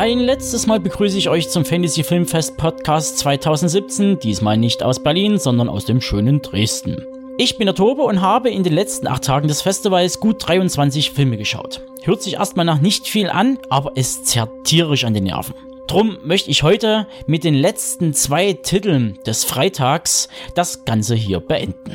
Ein letztes Mal begrüße ich euch zum Fantasy Filmfest Podcast 2017, diesmal nicht aus Berlin, sondern aus dem schönen Dresden. Ich bin der Tobe und habe in den letzten acht Tagen des Festivals gut 23 Filme geschaut. Hört sich erstmal nach nicht viel an, aber es zerrt tierisch an den Nerven. Drum möchte ich heute mit den letzten zwei Titeln des Freitags das Ganze hier beenden.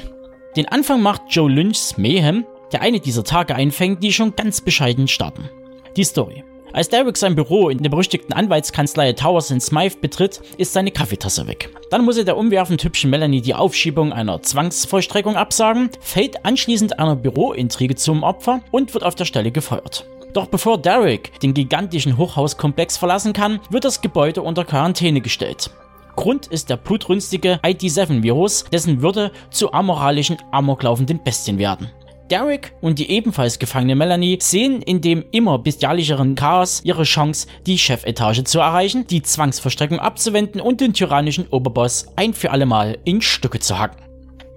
Den Anfang macht Joe Lynchs Mayhem, der eine dieser Tage einfängt, die schon ganz bescheiden starten. Die Story. Als Derek sein Büro in der berüchtigten Anwaltskanzlei Towers in Smythe betritt, ist seine Kaffeetasse weg. Dann muss er der umwerfend hübschen Melanie die Aufschiebung einer Zwangsvollstreckung absagen, fällt anschließend einer Bürointrige zum Opfer und wird auf der Stelle gefeuert. Doch bevor Derek den gigantischen Hochhauskomplex verlassen kann, wird das Gebäude unter Quarantäne gestellt. Grund ist der blutrünstige ID7-Virus, dessen Würde zu amoralischen, amoklaufenden Bestien werden. Derek und die ebenfalls gefangene Melanie sehen in dem immer bestialischeren Chaos ihre Chance, die Chefetage zu erreichen, die Zwangsverstreckung abzuwenden und den tyrannischen Oberboss ein für allemal in Stücke zu hacken.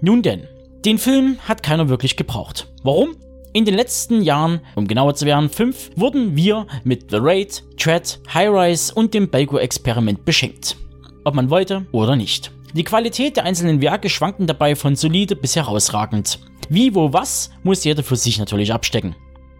Nun denn, den Film hat keiner wirklich gebraucht. Warum? In den letzten Jahren, um genauer zu werden, fünf, wurden wir mit The Raid, Tread, High Rise und dem Belko-Experiment beschenkt. Ob man wollte oder nicht. Die Qualität der einzelnen Werke schwanken dabei von solide bis herausragend. Wie, wo, was, muss jeder für sich natürlich abstecken.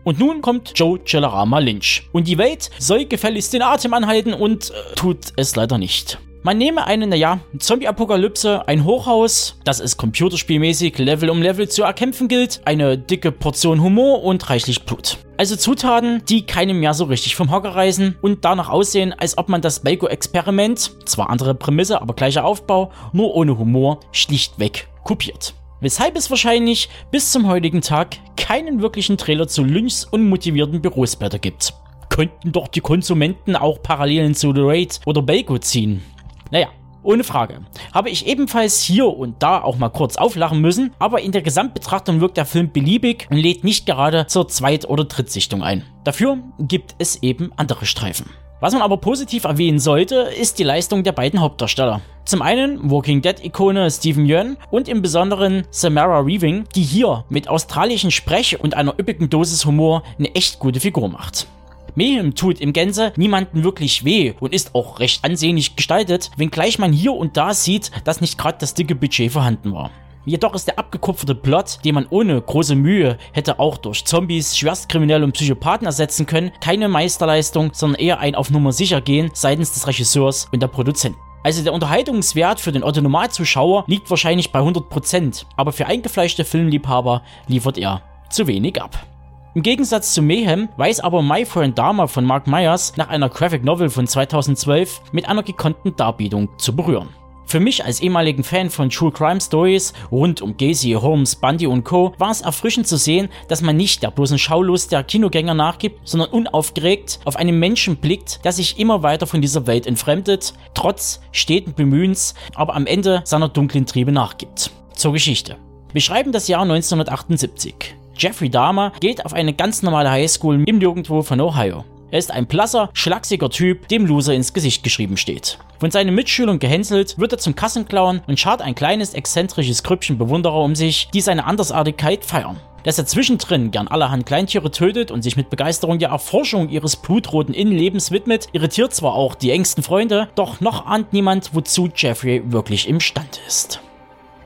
Und nun kommt Joe Celarama Lynch. Und die Welt soll gefälligst den Atem anhalten und äh, tut es leider nicht. Man nehme eine, naja, Zombie-Apokalypse, ein Hochhaus, das es computerspielmäßig Level um Level zu erkämpfen gilt, eine dicke Portion Humor und reichlich Blut. Also Zutaten, die keinem mehr so richtig vom Hocker reißen und danach aussehen, als ob man das Belko-Experiment, zwar andere Prämisse, aber gleicher Aufbau, nur ohne Humor, schlichtweg kopiert. Weshalb es wahrscheinlich bis zum heutigen Tag keinen wirklichen Trailer zu Lynchs unmotivierten Bürosblätter gibt. Könnten doch die Konsumenten auch Parallelen zu The Raid oder Belko ziehen. Naja, ohne Frage. Habe ich ebenfalls hier und da auch mal kurz auflachen müssen, aber in der Gesamtbetrachtung wirkt der Film beliebig und lädt nicht gerade zur Zweit- oder Drittsichtung ein. Dafür gibt es eben andere Streifen. Was man aber positiv erwähnen sollte, ist die Leistung der beiden Hauptdarsteller. Zum einen Walking Dead-Ikone Stephen Yeun und im Besonderen Samara Weaving, die hier mit australischen Sprech und einer üppigen Dosis Humor eine echt gute Figur macht. Mayhem tut im Gänze niemanden wirklich weh und ist auch recht ansehnlich gestaltet, wenngleich man hier und da sieht, dass nicht gerade das dicke Budget vorhanden war. Jedoch ist der abgekupferte Plot, den man ohne große Mühe hätte auch durch Zombies, Schwerstkriminelle und Psychopathen ersetzen können, keine Meisterleistung, sondern eher ein auf Nummer sicher gehen seitens des Regisseurs und der Produzenten. Also der Unterhaltungswert für den Otto-Normalzuschauer liegt wahrscheinlich bei 100%, aber für eingefleischte Filmliebhaber liefert er zu wenig ab. Im Gegensatz zu Mayhem weiß aber My Friend Dharma von Mark Myers nach einer Graphic Novel von 2012 mit einer gekonnten Darbietung zu berühren. Für mich als ehemaligen Fan von True Crime Stories rund um Gacy, Holmes, Bundy und Co. war es erfrischend zu sehen, dass man nicht der bloßen Schaulust der Kinogänger nachgibt, sondern unaufgeregt auf einen Menschen blickt, der sich immer weiter von dieser Welt entfremdet, trotz steten Bemühens, aber am Ende seiner dunklen Triebe nachgibt. Zur Geschichte. Wir schreiben das Jahr 1978. Jeffrey Dahmer geht auf eine ganz normale Highschool im Nirgendwo von Ohio. Er ist ein blasser, schlachsiger Typ, dem Loser ins Gesicht geschrieben steht. Von seinen Mitschülern gehänselt, wird er zum Kassenclown und schart ein kleines, exzentrisches Grüppchen Bewunderer um sich, die seine Andersartigkeit feiern. Dass er zwischendrin gern allerhand Kleintiere tötet und sich mit Begeisterung der Erforschung ihres blutroten Innenlebens widmet, irritiert zwar auch die engsten Freunde, doch noch ahnt niemand, wozu Jeffrey wirklich imstande ist.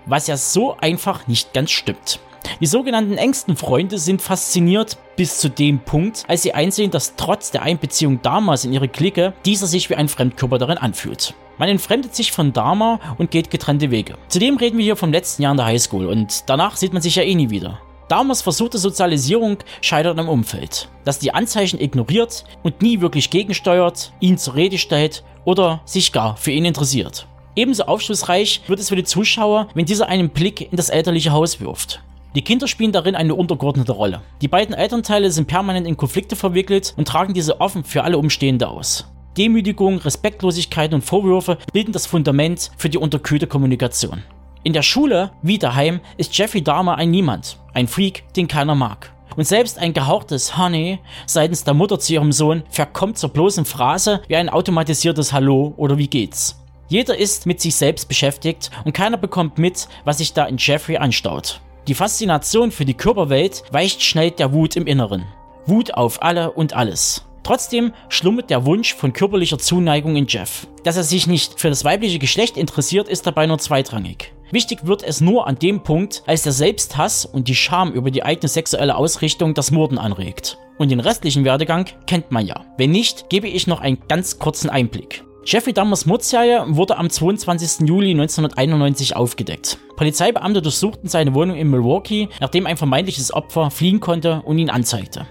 Was ja so einfach nicht ganz stimmt. Die sogenannten engsten Freunde sind fasziniert bis zu dem Punkt, als sie einsehen, dass trotz der Einbeziehung damals in ihre Clique dieser sich wie ein Fremdkörper darin anfühlt. Man entfremdet sich von Dharma und geht getrennte Wege. Zudem reden wir hier vom letzten Jahr in der Highschool und danach sieht man sich ja eh nie wieder. Dharmas versuchte Sozialisierung scheitert am Umfeld, das die Anzeichen ignoriert und nie wirklich gegensteuert, ihn zur Rede stellt oder sich gar für ihn interessiert. Ebenso aufschlussreich wird es für die Zuschauer, wenn dieser einen Blick in das elterliche Haus wirft. Die Kinder spielen darin eine untergeordnete Rolle. Die beiden Elternteile sind permanent in Konflikte verwickelt und tragen diese offen für alle Umstehende aus. Demütigung, Respektlosigkeit und Vorwürfe bilden das Fundament für die unterkühlte Kommunikation. In der Schule, wie daheim, ist Jeffrey Dahmer ein Niemand, ein Freak, den keiner mag. Und selbst ein gehauchtes Honey seitens der Mutter zu ihrem Sohn verkommt zur bloßen Phrase wie ein automatisiertes Hallo oder wie geht's. Jeder ist mit sich selbst beschäftigt und keiner bekommt mit, was sich da in Jeffrey anstaut. Die Faszination für die Körperwelt weicht schnell der Wut im Inneren. Wut auf alle und alles. Trotzdem schlummert der Wunsch von körperlicher Zuneigung in Jeff. Dass er sich nicht für das weibliche Geschlecht interessiert, ist dabei nur zweitrangig. Wichtig wird es nur an dem Punkt, als der Selbsthass und die Scham über die eigene sexuelle Ausrichtung das Morden anregt. Und den restlichen Werdegang kennt man ja. Wenn nicht, gebe ich noch einen ganz kurzen Einblick. Jeffrey Dahmers Mordserie wurde am 22. Juli 1991 aufgedeckt. Polizeibeamte durchsuchten seine Wohnung in Milwaukee, nachdem ein vermeintliches Opfer fliehen konnte und ihn anzeigte.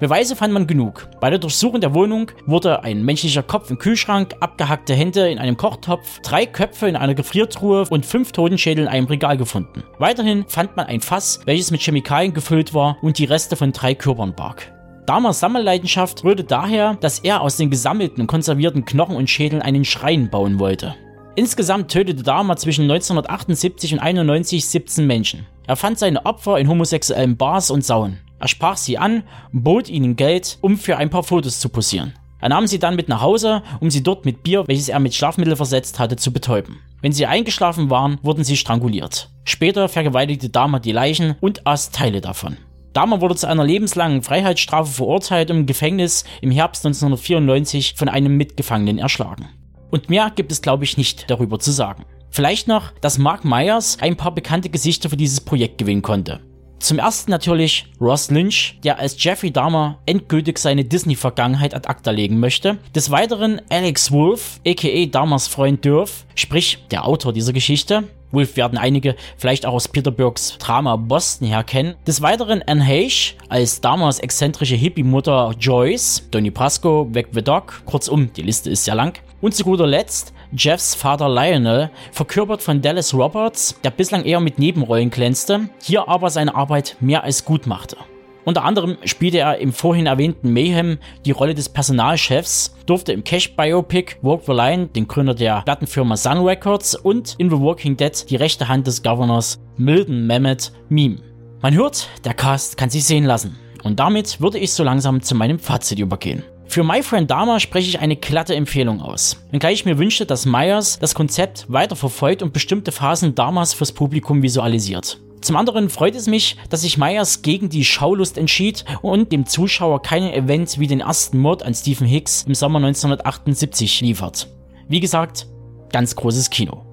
Beweise fand man genug. Bei der Durchsuchung der Wohnung wurde ein menschlicher Kopf im Kühlschrank, abgehackte Hände in einem Kochtopf, drei Köpfe in einer Gefriertruhe und fünf Totenschädel in einem Regal gefunden. Weiterhin fand man ein Fass, welches mit Chemikalien gefüllt war und die Reste von drei Körpern barg. Damals Sammelleidenschaft rührte daher, dass er aus den gesammelten und konservierten Knochen und Schädeln einen Schrein bauen wollte. Insgesamt tötete Dahmer zwischen 1978 und 1991 17 Menschen. Er fand seine Opfer in homosexuellen Bars und Sauen. Er sprach sie an, bot ihnen Geld, um für ein paar Fotos zu posieren. Er nahm sie dann mit nach Hause, um sie dort mit Bier, welches er mit Schlafmittel versetzt hatte, zu betäuben. Wenn sie eingeschlafen waren, wurden sie stranguliert. Später vergewaltigte Dahmer die Leichen und aß Teile davon. Dahmer wurde zu einer lebenslangen Freiheitsstrafe verurteilt und im Gefängnis im Herbst 1994 von einem Mitgefangenen erschlagen. Und mehr gibt es, glaube ich, nicht darüber zu sagen. Vielleicht noch, dass Mark Myers ein paar bekannte Gesichter für dieses Projekt gewinnen konnte. Zum ersten natürlich Ross Lynch, der als Jeffrey Dahmer endgültig seine Disney-Vergangenheit ad acta legen möchte. Des Weiteren Alex Wolf, aka Dahmers Freund Dürf, sprich der Autor dieser Geschichte. Wolf werden einige vielleicht auch aus Peter Burks Drama Boston her kennen. Des Weiteren Anne Heche als damals exzentrische Hippie-Mutter Joyce, Donny Pasco, Weg the Dog, kurzum, die Liste ist sehr lang. Und zu guter Letzt Jeffs Vater Lionel, verkörpert von Dallas Roberts, der bislang eher mit Nebenrollen glänzte, hier aber seine Arbeit mehr als gut machte. Unter anderem spielte er im vorhin erwähnten Mayhem die Rolle des Personalchefs, durfte im Cash-Biopic Walk the Line, den Gründer der Plattenfirma Sun Records, und in The Walking Dead die rechte Hand des Governors Milton Mehmet Meme. Man hört, der Cast kann sich sehen lassen. Und damit würde ich so langsam zu meinem Fazit übergehen. Für My Friend Dama spreche ich eine glatte Empfehlung aus. Wenngleich ich mir wünschte, dass Myers das Konzept weiterverfolgt und bestimmte Phasen Damas fürs Publikum visualisiert. Zum anderen freut es mich, dass sich Myers gegen die Schaulust entschied und dem Zuschauer keinen Event wie den ersten Mord an Stephen Hicks im Sommer 1978 liefert. Wie gesagt, ganz großes Kino.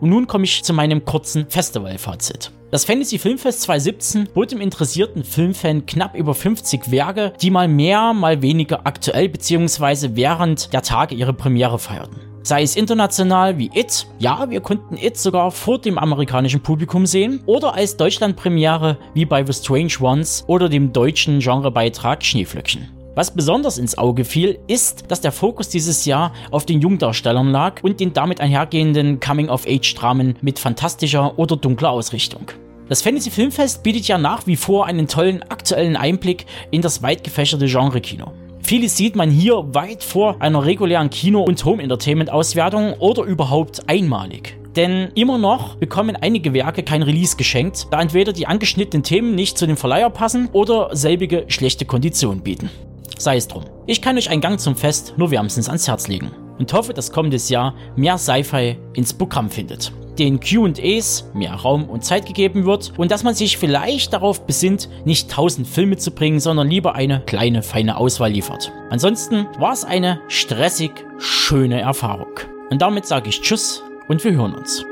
Und nun komme ich zu meinem kurzen Festival-Fazit. Das Fantasy Filmfest 2017 bot dem interessierten Filmfan knapp über 50 Werke, die mal mehr, mal weniger aktuell bzw. während der Tage ihre Premiere feierten. Sei es international wie It, ja, wir konnten It sogar vor dem amerikanischen Publikum sehen, oder als Deutschlandpremiere wie bei The Strange Ones oder dem deutschen Genrebeitrag Schneeflöckchen. Was besonders ins Auge fiel, ist, dass der Fokus dieses Jahr auf den Jungdarstellern lag und den damit einhergehenden Coming-of-Age-Dramen mit fantastischer oder dunkler Ausrichtung. Das Fantasy Filmfest bietet ja nach wie vor einen tollen aktuellen Einblick in das weit gefächerte Genre-Kino. Vieles sieht man hier weit vor einer regulären Kino- und Home-Entertainment-Auswertung oder überhaupt einmalig. Denn immer noch bekommen einige Werke kein Release geschenkt, da entweder die angeschnittenen Themen nicht zu dem Verleiher passen oder selbige schlechte Konditionen bieten. Sei es drum. Ich kann euch einen Gang zum Fest nur wärmstens ans Herz legen und hoffe, dass kommendes Jahr mehr Sci-Fi ins Programm findet. Den QAs mehr Raum und Zeit gegeben wird und dass man sich vielleicht darauf besinnt, nicht tausend Filme zu bringen, sondern lieber eine kleine, feine Auswahl liefert. Ansonsten war es eine stressig schöne Erfahrung. Und damit sage ich Tschüss und wir hören uns.